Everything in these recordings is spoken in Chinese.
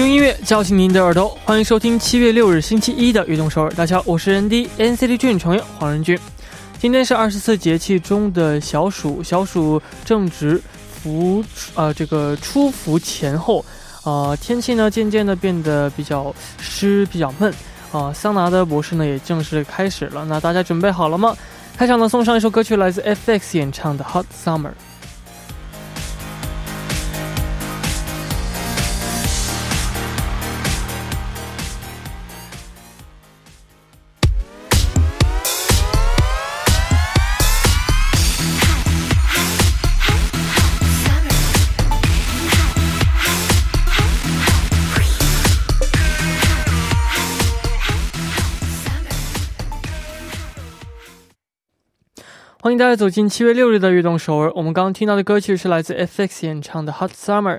用音乐叫醒您的耳朵，欢迎收听七月六日星期一的《悦动首尔》。大家好，我是 ND NCT Dream 成员黄仁俊。今天是二十四节气中的小暑，小暑正值伏呃这个初伏前后，呃天气呢渐渐的变得比较湿，比较闷啊。桑拿的模式呢也正式开始了。那大家准备好了吗？开场呢送上一首歌曲，来自 FX 演唱的《Hot Summer》。欢迎大家走进七月六日的悦动首尔。我们刚刚听到的歌曲是来自 FX 演唱的《Hot Summer》。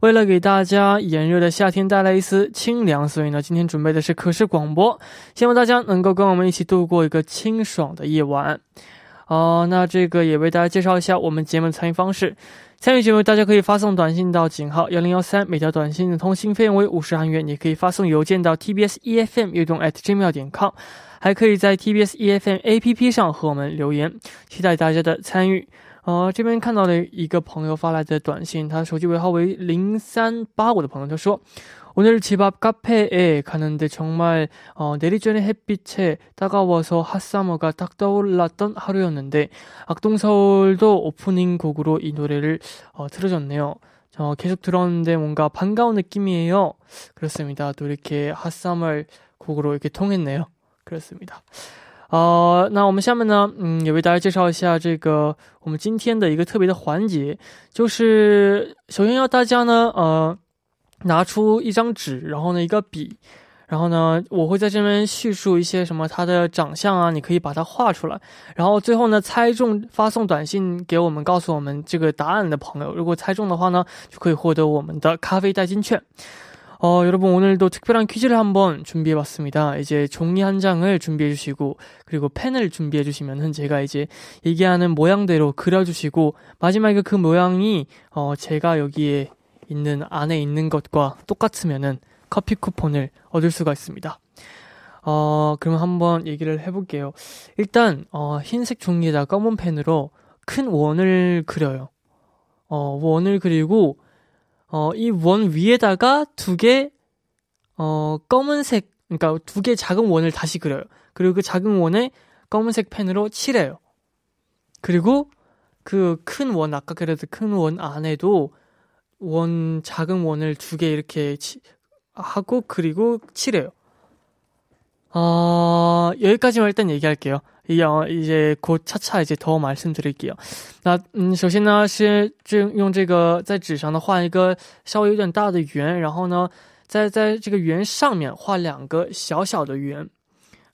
为了给大家炎热的夏天带来一丝清凉，所以呢，今天准备的是可视广播，希望大家能够跟我们一起度过一个清爽的夜晚。哦，那这个也为大家介绍一下我们节目的参与方式。参与节目，大家可以发送短信到井号幺零幺三，每条短信的通信费用为五十韩元。也可以发送邮件到 tbs efm 悦动 at gmail 点 com。还可以在 TBS EFM APP 上和我们留言，期待大家的参与。呃，这边看到了一个朋友发来的短信，他的手机尾号为零三八五的朋友，他说：오늘집앞카페에가는데정말어내리전에햇빛에따가워서핫사머가딱떠올랐던하루였는데악동서울도오프닝곡으로이노래를어틀어줬네요어계속들었는데뭔가반가운느낌이에요그렇습니다또이렇게핫사멀곡으로이렇게통했네요 克斯米达，呃，那我们下面呢，嗯，也为大家介绍一下这个我们今天的一个特别的环节，就是首先要大家呢，呃，拿出一张纸，然后呢一个笔，然后呢，我会在这边叙述一些什么他的长相啊，你可以把它画出来，然后最后呢猜中发送短信给我们，告诉我们这个答案的朋友，如果猜中的话呢，就可以获得我们的咖啡代金券。 어, 여러분 오늘도 특별한 퀴즈를 한번 준비해 봤습니다. 이제 종이 한 장을 준비해 주시고 그리고 펜을 준비해 주시면은 제가 이제 얘기하는 모양대로 그려 주시고 마지막에 그 모양이 어, 제가 여기에 있는 안에 있는 것과 똑같으면은 커피 쿠폰을 얻을 수가 있습니다. 어, 그럼 한번 얘기를 해볼게요. 일단 어, 흰색 종이에다 검은 펜으로 큰 원을 그려요. 어, 원을 그리고 어, 이 원 위에다가 두 개, 어, 검은색, 그러니까 두 개 작은 원을 다시 그려요. 그리고 그 작은 원에 검은색 펜으로 칠해요. 그리고 그 큰 원, 아까 그래도 큰 원 안에도 원, 작은 원을 두 개 이렇게 치, 하고, 그리고 칠해요. 어, 여기까지만 일단 얘기할게요. 이제 곧 차차 이제 더 말씀드릴게요. 那首先呢，是用这个在纸上呢画一个小小的圆，然后呢，在在这个圆上面画两个小小的圆，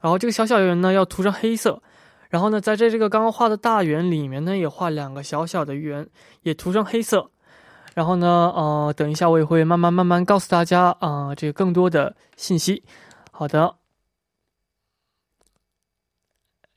也涂上黑色，然后呢，在这个刚刚画的大圆里面呢，也画两个小小的圆，也涂上黑色。然后呢，呃，等一下我也会慢慢慢慢告诉大家啊、呃，这个更多的信息。好的。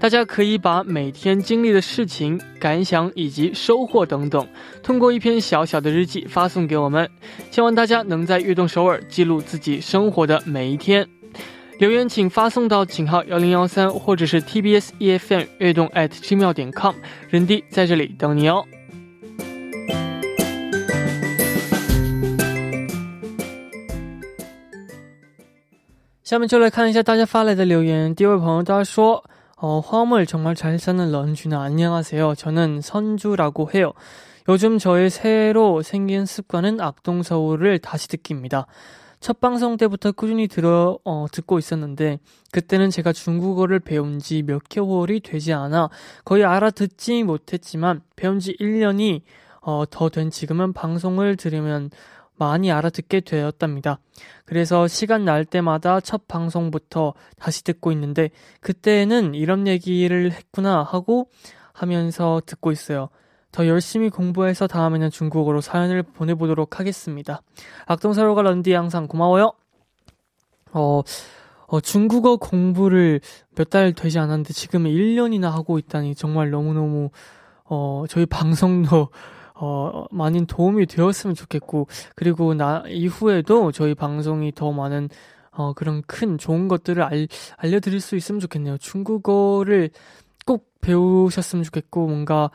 大家可以把每天经历的事情、感想以及收获等等，通过一篇小小的日记发送给我们。希望大家能在悦动首尔记录自己生活的每一天。留言请发送到井号幺零幺三，或者是 TBS EFM 悦动 at gmail 点 com，人弟在这里等你哦。下面就来看一下大家发来的留言。第一位朋友他说：“ 어 화음을 정말 잘 사는 런쥔아 안녕하세요. 저는 선주라고 해요. 요즘 저의 새로 생긴 습관은 악동서울을 다시 듣기입니다. 첫 방송 때부터 꾸준히 들어 어, 듣고 있었는데 그때는 제가 중국어를 배운 지 몇 개월이 되지 않아 거의 알아듣지 못했지만 배운 지 1년이 어, 더 된 지금은 방송을 들으면 많이 알아듣게 되었답니다. 그래서 시간 날 때마다 첫 방송부터 다시 듣고 있는데 그때는 이런 얘기를 했구나 하고 하면서 듣고 있어요. 더 열심히 공부해서 다음에는 중국어로 사연을 보내보도록 하겠습니다. 악동사로가 런디 항상 고마워요. 어, 어, 중국어 공부를 몇 달 되지 않았는데 지금 1년이나 하고 있다니 정말 너무너무 어, 저희 방송도 어, 많은 도움이 되었으면 좋겠고, 그리고 나 이후에도 저희 방송이 더 많은 어, 그런 큰 좋은 것들을 알, 알려드릴 수 있으면 좋겠네요. 중국어를 꼭 배우셨으면 좋겠고, 뭔가,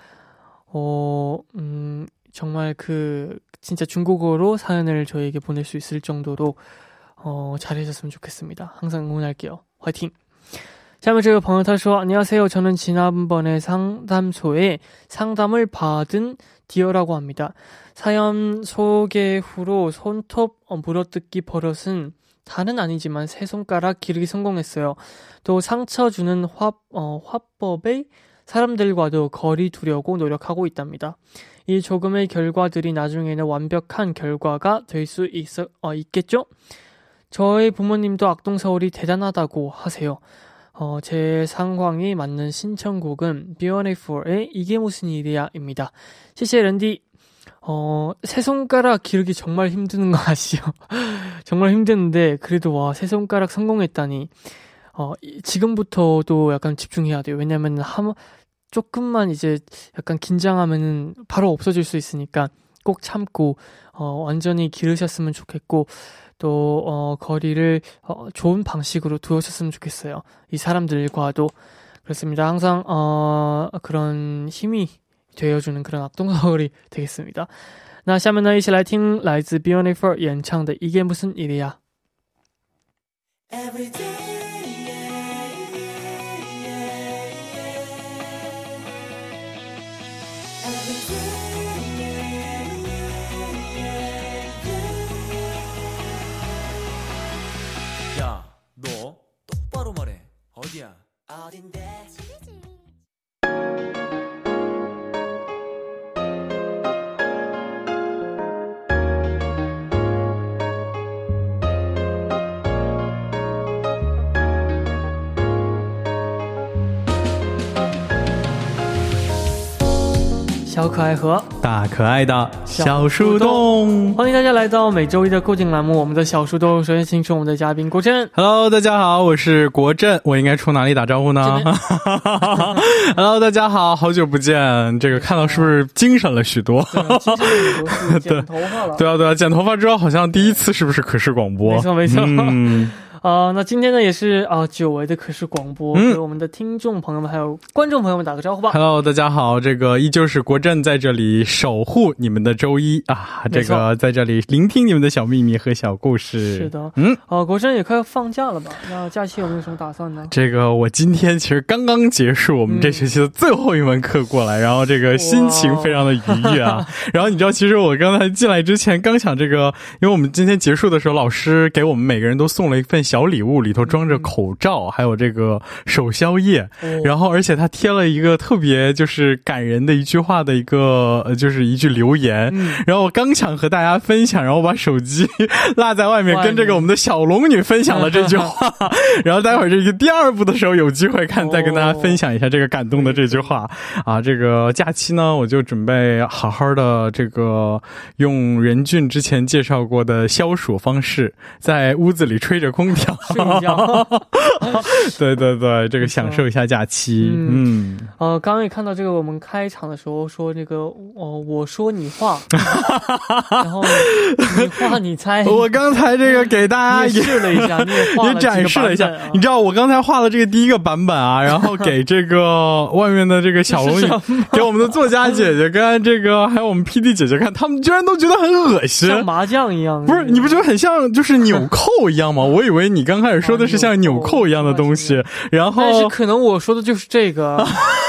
어, 음, 정말 그, 진짜 중국어로 사연을 저에게 보낼 수 있을 정도로, 어, 잘해줬으면 좋겠습니다. 항상 응원할게요. 화이팅! 下面这个朋友他说：“안녕하세요. 저는 지난번에 상담소에 상담을 받은 디어라고 합니다. 사연 소개 후로 손톱 어, 물어뜯기 버릇은 다는 아니지만 세 손가락 기르기 성공했어요. 또 상처 주는 화, 어, 화법에 사람들과도 거리 두려고 노력하고 있답니다. 이 조금의 결과들이 나중에는 완벽한 결과가 될 수 있어 어, 있겠죠? 저의 부모님도 악동서울이 대단하다고 하세요. 어, 제 상황이 맞는 신청곡은 B1A4의 이게 무슨 일이야입니다. 시시해 랜디. 어, 세 손가락 기르기 정말 힘드는 거 아시죠? 정말 힘드는데, 그래도 와, 세 손가락 성공했다니. 어, 지금부터도 약간 집중해야 돼요. 왜냐면, 한, 조금만 이제 약간 긴장하면은 바로 없어질 수 있으니까 꼭 참고, 어, 완전히 기르셨으면 좋겠고, 또 어, 거리를 어, 좋은 방식으로 두었으면 좋겠어요. 이 사람들과도 그렇습니다. 항상 어, 그런 힘이 되어주는 그런 악동서울이 되겠습니다. 那下面呢，一起来听来自 Beautiful 演唱的《이게무슨일이야》。 어디야? 可爱和大可爱的小树洞，欢迎大家来到每周一的固定栏目《我们的小树洞》。首先，请出我们的嘉宾国振。Hello，大家好，我是国振。我应该从哪里打招呼呢？Hello，大家好，好久不见。这个看到是不是精神了许多？剪头发了。对啊，对啊，剪头发之后好像第一次，是不是可视广播？没错，没错。嗯。啊，那今天呢也是啊，久违的可视广播，给我们的听众朋友们还有观众朋友们打个招呼吧。Hello，大家好，这个依旧是国振在这里守护你们的周一啊，这个在这里聆听你们的小秘密和小故事。是的，嗯，哦，国振也快要放假了吧？那假期有没有什么打算呢？这个我今天其实刚刚结束我们这学期的最后一门课过来，然后这个心情非常的愉悦啊。然后你知道，其实我刚才进来之前刚想这个，因为我们今天结束的时候，老师给我们每个人都送了一份。小礼物里头装着口罩，还有这个手消液，然后而且他贴了一个特别就是感人的一句话的一个呃，就是一句留言。然后我刚想和大家分享，然后我把手机 落在外面，跟这个我们的小龙女分享了这句话。然后待会儿这个第二部的时候有机会看，再跟大家分享一下这个感动的这句话啊。这个假期呢，我就准备好好的这个用任俊之前介绍过的消暑方式，在屋子里吹着空调。睡觉，对对对，这个享受一下假期。嗯，呃，刚刚也看到这个，我们开场的时候说这个，哦，我说你画，然后你画你猜。我刚才这个给大家试了一下，你也 也展示了一下。你知道我刚才画的这个第一个版本啊，然后给这个外面的这个小龙女，给我们的作家姐姐跟这个还有我们 P D 姐姐看，他们居然都觉得很恶心，像麻将一样。不是，你不觉得很像就是纽扣一样吗？我以为你刚开始说的是像纽扣一样的东西，然后但是可能我说的就是这个。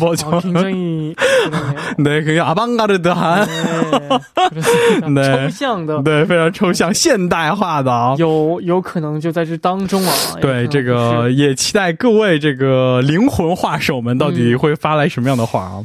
버전 어, 굉장히 네, 굉장히 아방가르드한 네, 네. 抽象的 네, 非常抽象现代化的。有有可能就在这当中啊。对，这个也期待各位这个灵魂画手们到底会发来什么样的画啊？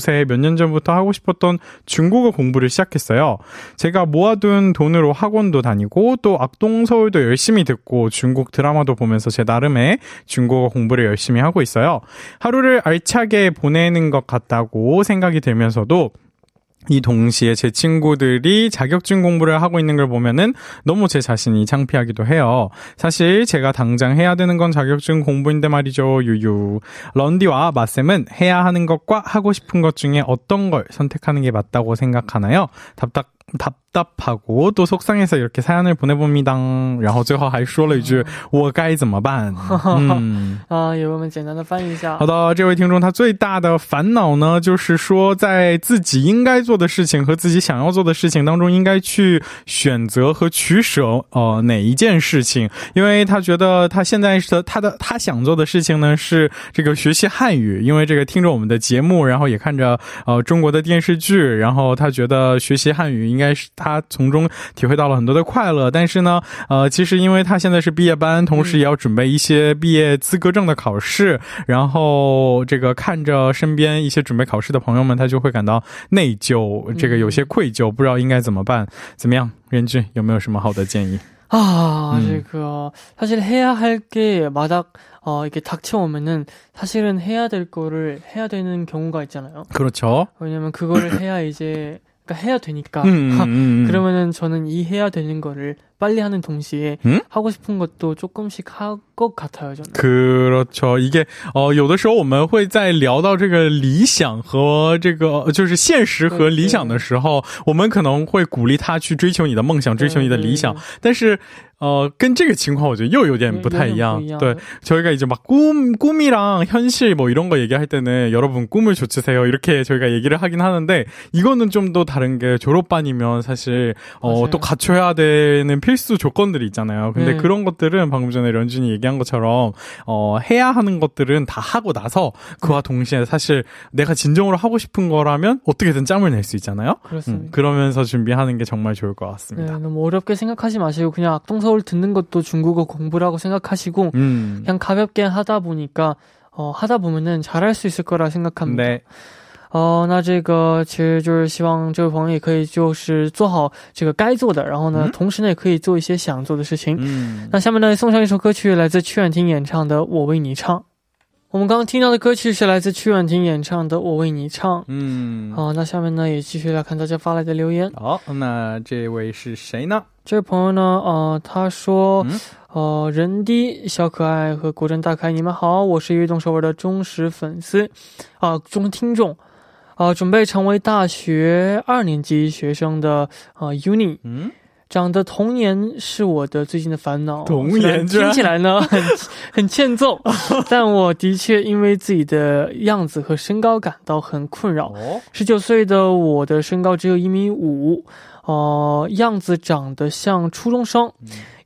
요새 몇 년 전부터 하고 싶었던 중국어 공부를 시작했어요. 제가 모아둔 돈으로 학원도 다니고 또 악동서울도 열심히 듣고 중국 드라마도 보면서 제 나름의 중국어 공부를 열심히 하고 있어요. 하루를 알차게 보내는 것 같다고 생각이 들면서도 이 동시에 제 친구들이 자격증 공부를 하고 있는 걸 보면은 너무 제 자신이 창피하기도 해요. 사실 제가 당장 해야 되는 건 자격증 공부인데 말이죠. 유유. 런디와 마쌤은 해야 하는 것과 하고 싶은 것 중에 어떤 걸 선택하는 게 맞다고 생각하나요? 답답 답 답답하고 또 속상해서 이렇게 사연을 보내봅니다. 然后最后还说了一句我该怎么办 음. 啊，这位听众他最大的烦恼呢，就是说在自己应该做的事情和自己想要做的事情当中应该去选择和取舍，呃，哪一件事情。因为这个听众我们的节目，然后也看着呃中国的电视剧，然后他觉得学习汉语应 该是他从中体会到了很多的快乐，但是呢，呃，其实因为他现在是毕业班，同时也要准备也要准备一些毕业资格证的考试，然后这个看着身边一些准备考试的朋友们，他就会感到内疚，这个有些愧疚，不知道应该怎么办。怎么样，任俊有没有什么好的建议？啊，这个사실해야할게마다어이게닥쳐오면은사실은해야될거를해야되는경우가있잖아요그렇죠왜냐면그거를해야이제 그러니까 해야 되니까 음, 음, 음. 그러면은 저는 이 해야 되는 거를 빨리 하는 동시에 음? 하고 싶은 것도 조금씩 할 것 같아요. 저는. 그렇죠. 이게 어, 有的时候我们会在聊到这个理想和这个就是现实和理想的时候，我们可能会鼓励他去追求你的梦想，追求你的理想，但是 어, 跟这个情况我觉得又有点不太一样. 对, 저희가 이제 막 꿈, 꿈이랑 현실 뭐 이런 거 얘기할 때는 여러분 꿈을 좇으세요. 이렇게 저희가 얘기를 하긴 하는데 이거는 좀 더 다른 게 졸업반이면 사실 어, 또 갖춰야 되는 필수 조건들이 있잖아요. 근데 네. 그런 것들은 방금 전에 런쥔이 얘기한 것처럼 어, 해야 하는 것들은 다 하고 나서 그와 네. 동시에 사실 내가 진정으로 하고 싶은 거라면 어떻게든 짬을 낼 수 있잖아요. 그렇습니다. 음, 그러면서 준비하는 게 정말 좋을 것 같습니다. 네, 너무 어렵게 생각하지 마시고 그냥 악동서 서울 듣는 것도 중국어 공부라고 생각하시고 음. 그냥 가볍게 하다 보니까 어, 하다 보면은 잘할 수 있을 거라 생각합니다. 네. 哦，那这个其实就是希望这位朋友也可以就是做好这个该做的，然后呢，同时呢也可以做一些想做的事情。嗯，那下面呢送上一首歌曲，来自曲婉婷演唱的《我为你唱》。我们刚刚听到的歌曲是来自曲婉婷演唱的《我为你唱》。嗯，好，那下面呢也继续来看大家发来的留言。好，那这位是谁呢？ 这位朋友呢，呃，他说，呃，人低小可爱和国珍大开，你们好，我是悦动首尔的忠实粉丝，啊，忠听众，啊，准备成为大学二年级学生的，呃，Uni，嗯。长得童颜是我的最近的烦恼。童颜听起来呢很很欠揍，但我的确因为自己的样子和身高感到很困扰。十九岁的我的身高只有一米五，哦，样子长得像初中生。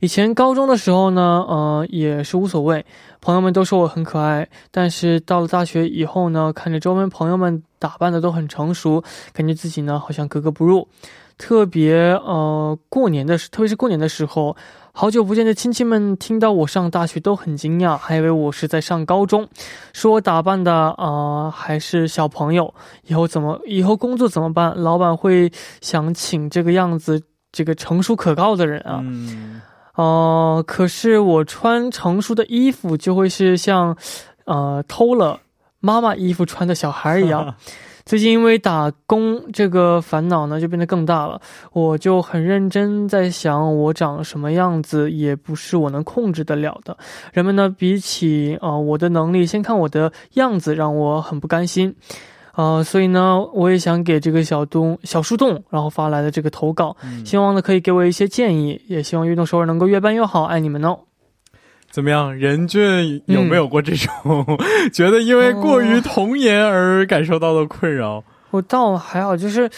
以前高中的时候呢，呃，也是无所谓，朋友们都说我很可爱。但是到了大学以后呢，看着周围朋友们打扮的都很成熟，感觉自己呢好像格格不入。特别呃，过年的时，特别是过年的时候，好久不见的亲戚们听到我上大学都很惊讶，还以为我是在上高中，说我打扮的啊还是小朋友，以后怎么以后工作怎么办？老板会想请这个样子这个成熟可靠的人啊。哦，可是我穿成熟的衣服就会是像，呃，偷了妈妈衣服穿的小孩一样。最近因为打工这个烦恼呢，就变得更大了。我就很认真在想，我长什么样子也不是我能控制得了的。人们呢，比起啊我的能力，先看我的样子，让我很不甘心。啊，所以呢，我也想给这个小东小树洞，然后发来的这个投稿，希望呢可以给我一些建议，也希望运动首尔能够越办越好。爱你们哦！怎么样，任俊有没有过这种 觉得因为过于童颜而感受到的困扰？我倒还好，就是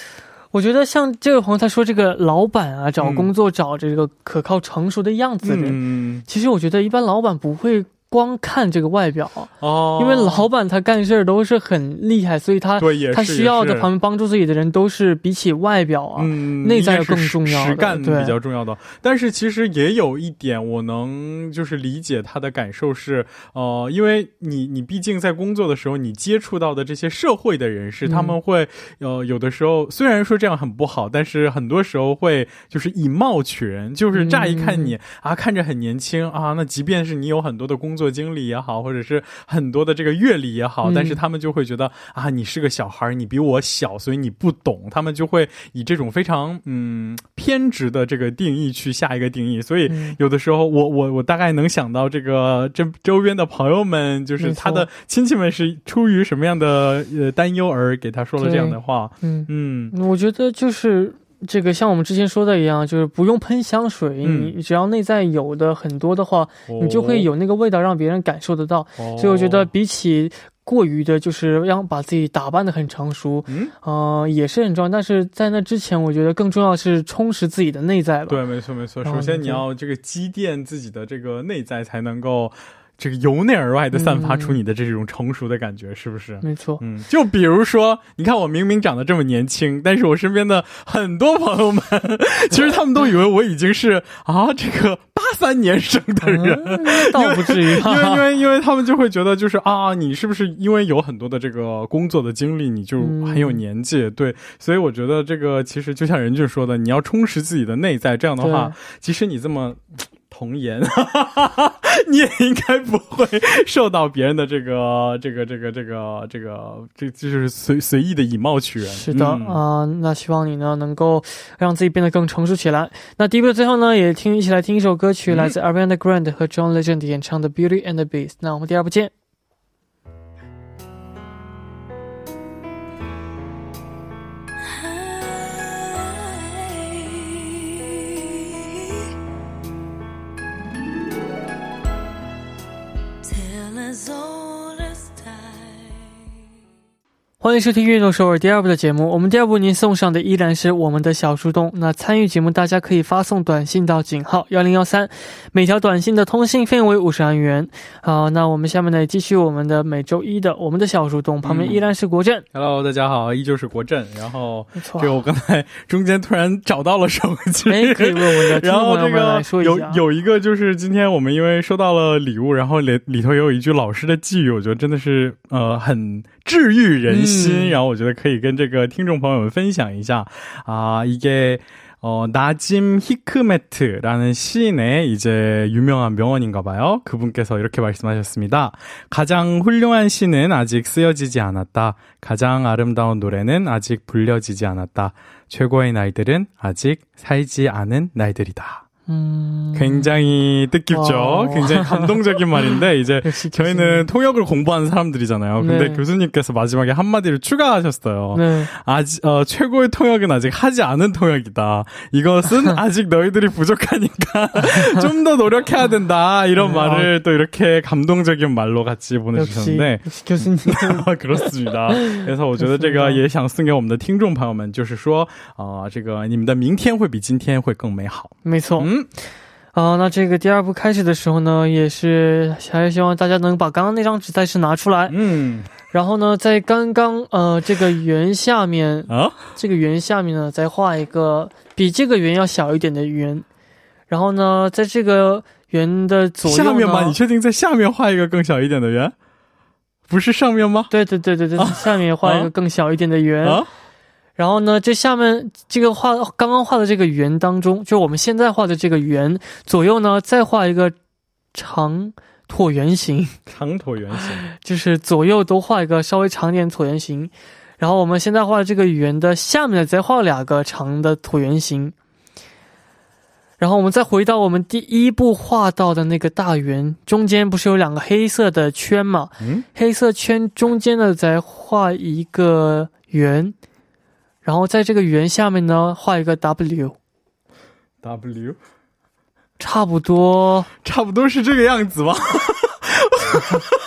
我觉得像这位朋友他说这个老板啊，找工作找这个可靠成熟的样子的人，其实我觉得一般老板不会。光看这个外表。哦，因为老板他干事儿都是很厉害，所以他他需要的旁边帮助自己的人都是比起外表啊，内在更重要，实干比较重要的。但是其实也有一点，我能就是理解他的感受是，呃，因为你你毕竟在工作的时候，你接触到的这些社会的人士，他们会呃有的时候虽然说这样很不好，但是很多时候会就是以貌取人，就是乍一看你啊看着很年轻啊，那即便是你有很多的工工作经历也好，或者是很多的这个阅历也好，但是他们就会觉得啊，你是个小孩，你比我小，所以你不懂。他们就会以这种非常嗯偏执的这个定义去下一个定义。所以有的时候，我我我大概能想到这个这周边的朋友们，就是他的亲戚们是出于什么样的呃担忧而给他说了这样的话。嗯嗯，我觉得就是。这个像我们之前说的一样，就是不用喷香水，你只要内在有的很多的话，你就会有那个味道让别人感受得到。所以我觉得比起过于的，就是让把自己打扮的很成熟，嗯，呃，也是很重要。但是在那之前，我觉得更重要是充实自己的内在吧。对，没错没错。首先你要这个积淀自己的这个内在，才能够。这个由内而外的散发出你的这种成熟的感觉，是不是？没错，嗯，就比如说，你看我明明长得这么年轻，但是我身边的很多朋友们，其实他们都以为我已经是啊，这个八三年生的人，倒不至于，因为因为因为他们就会觉得就是啊，你是不是因为有很多的这个工作的经历，你就很有年纪？对，所以我觉得这个其实就像任俊说的，你要充实自己的内在，这样的话，即使你这么。童颜，你也应该不会受到别人的 这个、这个、这个、这个、这个，这就是随随意的以貌取人。是的啊，那希望你呢能够让自己变得更成熟起来。那第一部的最后呢，也听一起来听一首歌曲，来自 Ariana Grande 和 John Legend 演唱的《Beauty and the Beast》。那我们第二部见。欢迎收听《运动首尔》第二部的节目。我们第二部您送上的依然是我们的小树洞。那参与节目，大家可以发送短信到井号幺零幺三，每条短信的通信费为五十韩元。好，那我们下面呢，继续我们的每周一的我们的小树洞。旁边依然是国振。Hello，大家好，依旧是国振。然后，这个我刚才中间突然找到了手机，可以问我的。然后这个有有一个就是今天我们因为收到了礼物，然后里里头也有一句老师的寄语，我觉得真的是呃很治愈人心。心然后我觉得可以跟这个听众朋友们分享一下아 이게 어, 나짐 히크메트라는 시인의 이제 유명한 명언인가 봐요. 그분께서 이렇게 말씀하셨습니다. 가장 훌륭한 시는 아직 쓰여지지 않았다. 가장 아름다운 노래는 아직 불려지지 않았다. 최고의 날들은 아직 살지 않은 날들이다. 음... 굉장히 뜻깊죠. 어... 굉장히 감동적인 말인데 이제 저희는 통역을 공부하는 사람들이잖아요. 근데 네. 교수님께서 마지막에 한마디를 추가하셨어요. 네. 아직 어, 최고의 통역은 아직 하지 않은 통역이다. 이것은 아직 너희들이 부족하니까 좀 더 노력해야 된다. 이런 네. 말을 또 이렇게 감동적인 말로 같이 보내주셨는데 역시, 역시 교수님 그렇습니다. 그래서 我觉得这个也想送给我们的听众朋友们，就是说，啊、呃，这个你们的明天会比今天会更美好。没错。嗯， 啊，那这个第二部开始的时候呢，也是还是希望大家能把刚刚那张纸再次拿出来。嗯，然后呢，在刚刚呃这个圆下面啊，这个圆下面呢，再画一个比这个圆要小一点的圆。然后呢，在这个圆的左右下面吗？你确定在下面画一个更小一点的圆？不是上面吗？对对对对对，下面画一个更小一点的圆。然后呢，这下面这个画刚刚画的这个圆当中，就我们现在画的这个圆左右呢，再画一个长椭圆形。长椭圆形，就是左右都画一个稍微长点椭圆形。然后我们现在画的这个圆的下面再画两个长的椭圆形。然后我们再回到我们第一步画到的那个大圆，中间不是有两个黑色的圈吗？嗯，黑色圈中间呢再画一个圆。然后在这个圆下面呢，画一个 W，W，差不多，差不多是这个样子吗？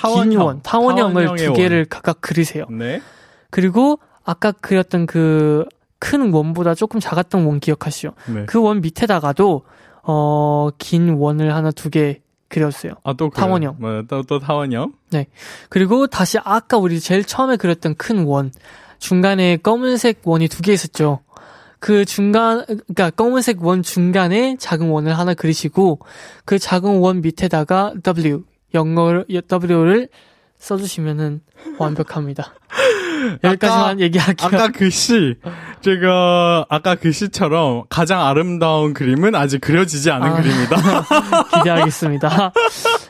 타원형, 긴 원, 타원형을 두 개를 원. 각각 그리세요. 네. 그리고 아까 그렸던 그 큰 원보다 조금 작았던 원 기억하시죠? 네. 그원 밑에다가도 어 긴 원을 하나 두 개 그렸어요. 아, 또 타원형. 뭐, 또, 또 타원형? 네. 그리고 다시 아까 우리 제일 처음에 그렸던 큰 원. 중간에 검은색 원이 두 개 있었죠. 그 중간, 그니까 검은색 원 중간에 작은 원을 하나 그리시고, 그 작은 원 밑에다가 W, 영어를, W를 써주시면은 완벽합니다. 여기까지만 얘기할게요. 아까 그 시, 제가 아까 그 시처럼 가장 아름다운 그림은 아직 그려지지 않은 아, 그림이다. 기대하겠습니다.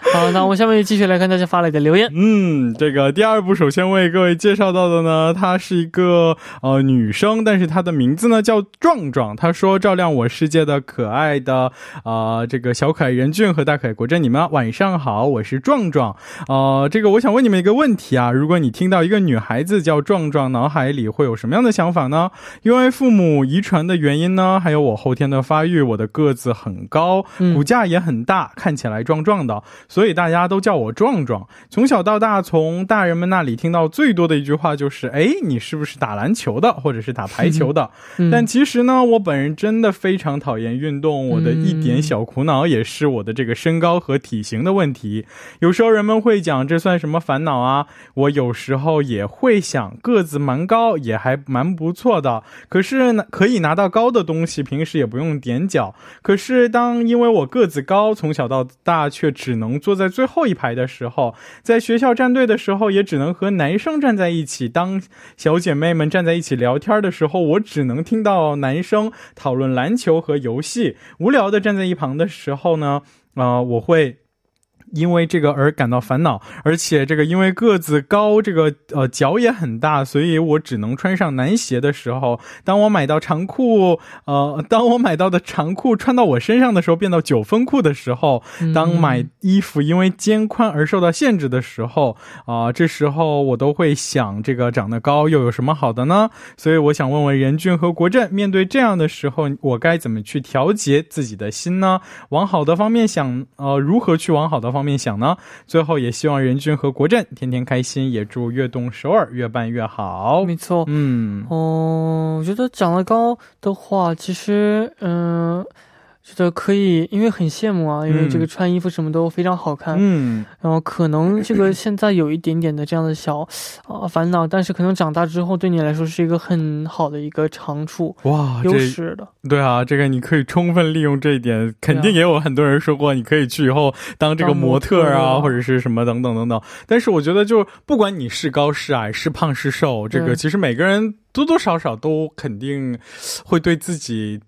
好，那我们下面继续来看大家发来的留言。嗯，这个第二部首先为各位介绍到的呢，她是一个呃女生，但是她的名字呢叫壮壮。她说：“照亮我世界的可爱的啊，这个小可爱任俊和大可爱国珍，你们晚上好，我是壮壮。呃，这个我想问你们一个问题啊，如果你听到一个女孩子叫壮壮，脑海里会有什么样的想法呢？因为父母遗传的原因呢，还有我后天的发育，我的个子很高，骨架也很大，看起来壮壮的。”所以大家都叫我壮壮。从小到大，从大人们那里听到最多的一句话就是：“哎，你是不是打篮球的，或者是打排球的？”但其实呢，我本人真的非常讨厌运动。我的一点小苦恼也是我的这个身高和体型的问题。有时候人们会讲这算什么烦恼啊？我有时候也会想，个子蛮高，也还蛮不错的。可是呢，可以拿到高的东西，平时也不用踮脚。可是当因为我个子高，从小到大却只能。坐在最后一排的时候，在学校站队的时候，也只能和男生站在一起。当小姐妹们站在一起聊天的时候，我只能听到男生讨论篮球和游戏。无聊的站在一旁的时候呢，啊，我会。因为这个而感到烦恼，而且这个因为个子高，这个呃脚也很大，所以我只能穿上男鞋的时候。当我买到长裤，呃，当我买到的长裤穿到我身上的时候，变到九分裤的时候，当买衣服因为肩宽而受到限制的时候，啊，这时候我都会想，这个长得高又有什么好的呢？所以我想问问任俊和国振，面对这样的时候，我该怎么去调节自己的心呢？往好的方面想，呃，如何去往好的方？方面想呢，最后也希望任君和国振天天开心，也祝悦动首尔越办越好。没错，嗯，哦，我觉得长得高的话，其实，嗯，觉得可以，因为很羡慕啊，因为这个穿衣服什么都非常好看。嗯，然后可能这个现在有一点点的这样的小啊烦恼，但是可能长大之后对你来说是一个很好的一个长处哇，优势的。对啊，这个你可以充分利用这一点，肯定也有很多人说过，你可以去以后当这个模特啊，或者是什么等等等等。但是我觉得，就不管你是高是矮，是胖是瘦，这个其实每个人多多少少都肯定会对自己。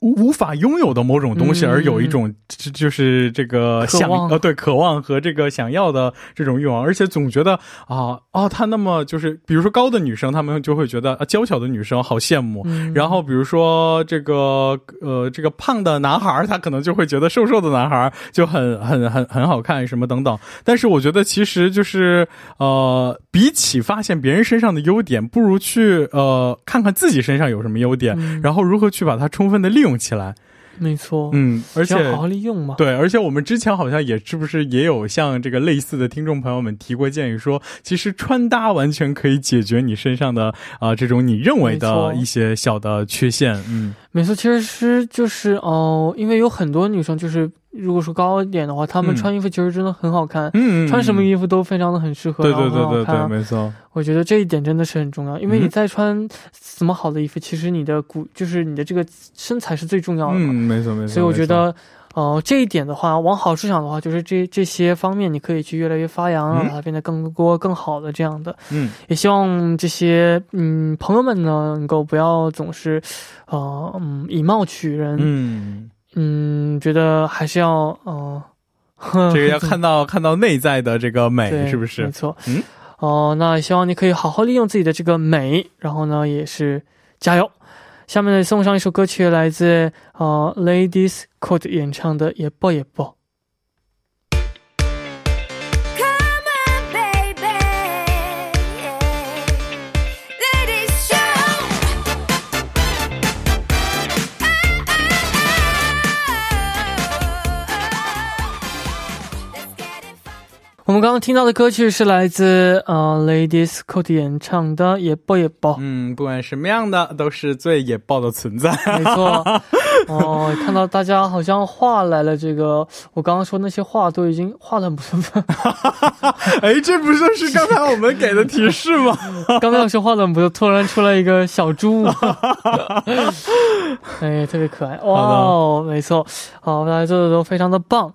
无无法拥有的某种东西，而有一种就就是这个想呃对渴望和这个想要的这种欲望，而且总觉得啊啊他那么就是比如说高的女生，她们就会觉得啊娇小的女生好羡慕，然后比如说这个呃这个胖的男孩，他可能就会觉得瘦瘦的男孩就很很很很好看什么等等。但是我觉得其实就是呃比起发现别人身上的优点，不如去呃看看自己身上有什么优点，然后如何去把它充分的利用。用起来，没错，嗯，而且好好利用嘛。对，而且我们之前好像也是不是也有像这个类似的听众朋友们提过建议，说其实穿搭完全可以解决你身上的啊这种你认为的一些小的缺陷。嗯，没错，其实是就是哦，因为有很多女生就是。如果说高一点的话，他们穿衣服其实真的很好看，嗯，穿什么衣服都非常的很适合，对对对对对，没错。我觉得这一点真的是很重要，因为你再穿怎么好的衣服，其实你的骨就是你的这个身材是最重要的，嗯，没错没错。所以我觉得，呃，这一点的话，往好处想的话，就是这这些方面你可以去越来越发扬，让它变得更多更好的这样的。嗯，也希望这些嗯朋友们呢，能够不要总是，呃嗯以貌取人，嗯。嗯，觉得还是要，嗯，这个要 看到看到内在的这个美，是不是？没错。嗯，哦，那希望你可以好好利用自己的这个美，然后呢，也是加油。下面呢，送上一首歌曲，来自呃 Ladies Code 演唱的《也不也不》。我们刚刚听到的歌曲是来自呃 Ladies Code 演唱的《野爆野爆》。嗯，不管什么样的，都是最野爆的存在。没错。哦，看到大家好像画来了，这个我刚刚说那些画都已经画的很不错。哎，这不就是刚才我们给的提示吗？刚才老师画的很不就，突然出来一个小猪。哎，特别可爱。哇哦，没错。好，大家做的都非常的棒。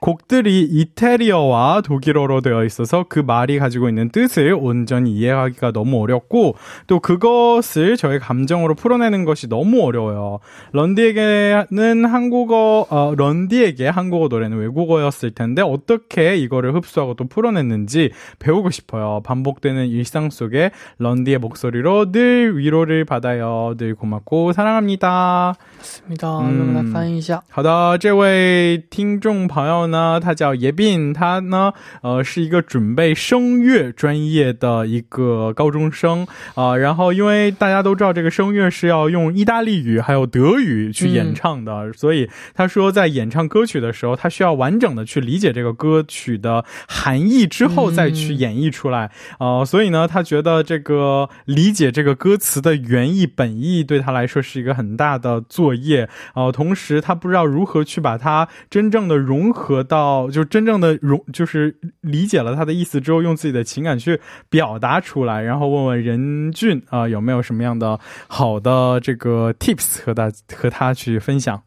곡들이 이태리어와 독일어로 되어 있어서 그 말이 가지고 있는 뜻을 온전히 이해하기가 너무 어렵고 또 그것을 저의 감정으로 풀어내는 것이 너무 어려워요. 런디에게는 한국어 어, 런디에게 한국어 노래는 외국어였을 텐데 어떻게 이거를 흡수하고 또 풀어냈는지 배우고 싶어요. 반복되는 일상 속에 런디의 목소리로 늘 위로를 받아요. 늘 고맙고 사랑합니다. 맞습니다. 음, 好的，这位听众朋 朋友呢，他叫叶斌，他呢，呃，是一个准备声乐专业的一个高中生啊。然后，因为大家都知道，这个声乐是要用意大利语还有德语去演唱的，所以他说，在演唱歌曲的时候，他需要完整的去理解这个歌曲的含义之后再去演绎出来啊。所以呢，他觉得这个理解这个歌词的原意本意对他来说是一个很大的作业啊。同时，他不知道如何去把它真正的融。融合到就真正的融，就是理解了他的意思之后，用自己的情感去表达出来，然后问问任俊啊有没有什么样的好的这个 tips 和他和他去分享。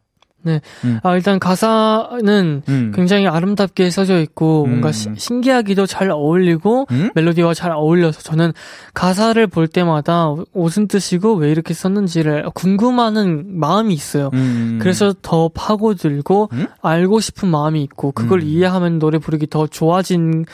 네. 음. 아, 일단 가사는 음. 굉장히 아름답게 써져 있고, 음. 뭔가 시, 신기하기도 잘 어울리고, 음? 멜로디와 잘 어울려서 저는 가사를 볼 때마다 무슨 뜻이고 왜 이렇게 썼는지를 궁금하는 마음이 있어요. 음. 그래서 더 파고들고, 음? 알고 싶은 마음이 있고, 그걸 이해하면 노래 부르기 더 좋아지는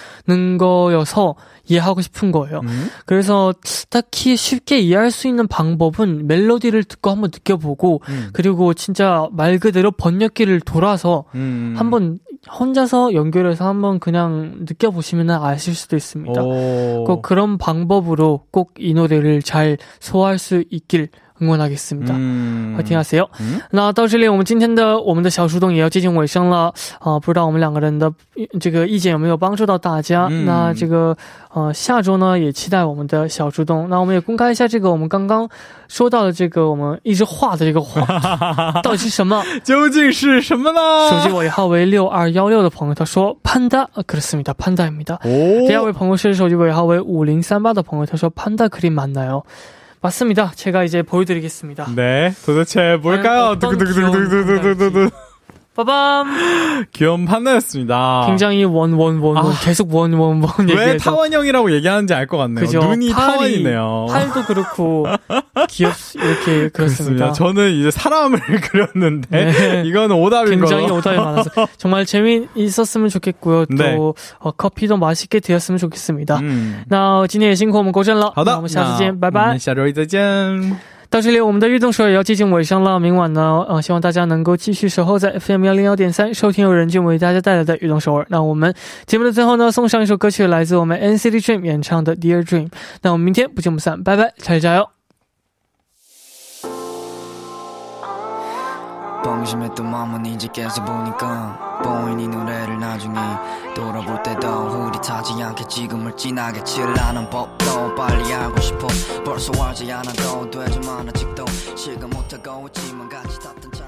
거여서 이해하고 싶은 거예요. 그래서 딱히 쉽게 이해할 수 있는 방법은 멜로디를 듣고 한번 느껴보고, 그리고 진짜 말 그대로 말대로 번역기를 돌아서 음. 한번 혼자서 연결해서 한번 그냥 느껴보시면 아실 수도 있습니다. 오. 꼭 그런 방법으로 꼭 이 노래를 잘 소화할 수 있길 응원하겠습니다 嗯，好，听下 C 嗯那到这里，我们今天的我们的小树洞也要接近尾声了啊、不知道我们两个人的这个意见有没有帮助到大家？嗯那这个呃，下周呢也期待我们的小树洞。那我们也公开一下这个我们刚刚说到的这个我们一直画的这个画到底是什么？究竟是什么呢？手机尾号为六二幺六的朋友他说潘达呃，그렇습니다판다입니다。 第二哦，位朋友是手机尾号为五零三八的朋友，他说판다그림맞나요？ 맞습니다。 제가 이제 보여드리겠습니다。 네, 도대체 뭘까요? 두구두구두구두구두구두구. 빠밤. 귀여운 판다였습니다. 굉장히 원 원 원 원 아. 계속 원 원 원 왜 얘기해서 타원형이라고 얘기하는지 알 것 같네요. 그죠. 눈이 팔이- 타원이네요. 팔도 그렇고 귀엽 이렇게 그렇습니다. 저는 이제 사람을 그렸는데 네. 이거는 오답인 굉장히 걸로. 오답이 많아서 정말 재미있었으면 좋겠고요. 또 네. 어, 커피도 맛있게 되었으면 좋겠습니다. 嗯，那今天也辛苦我们国珍了，好的，那我们下次见，那拜拜我们。下周一再见。 到这里，我们的运动手也要接近尾声了。明晚呢，呃，希望大家能够继续守候在 FM 幺零幺点三，收听由任俊为大家带来的运动首尔。那我们节目的最后呢，送上一首歌曲，来自我们 NCT Dream 演唱的《Dear Dream》。那我们明天不见不散，拜拜，下期加油！ 방심했던 마음은 이제 깨서 보니까 이 노래를 나중에 돌아볼 때도 흐릿하지 않게 지금을 진하게 칠하는 법도 빨리 알고 싶어. 벌써 알지 않아도 되지만 아직도 실감 못하고 있지만 같이 탔던 차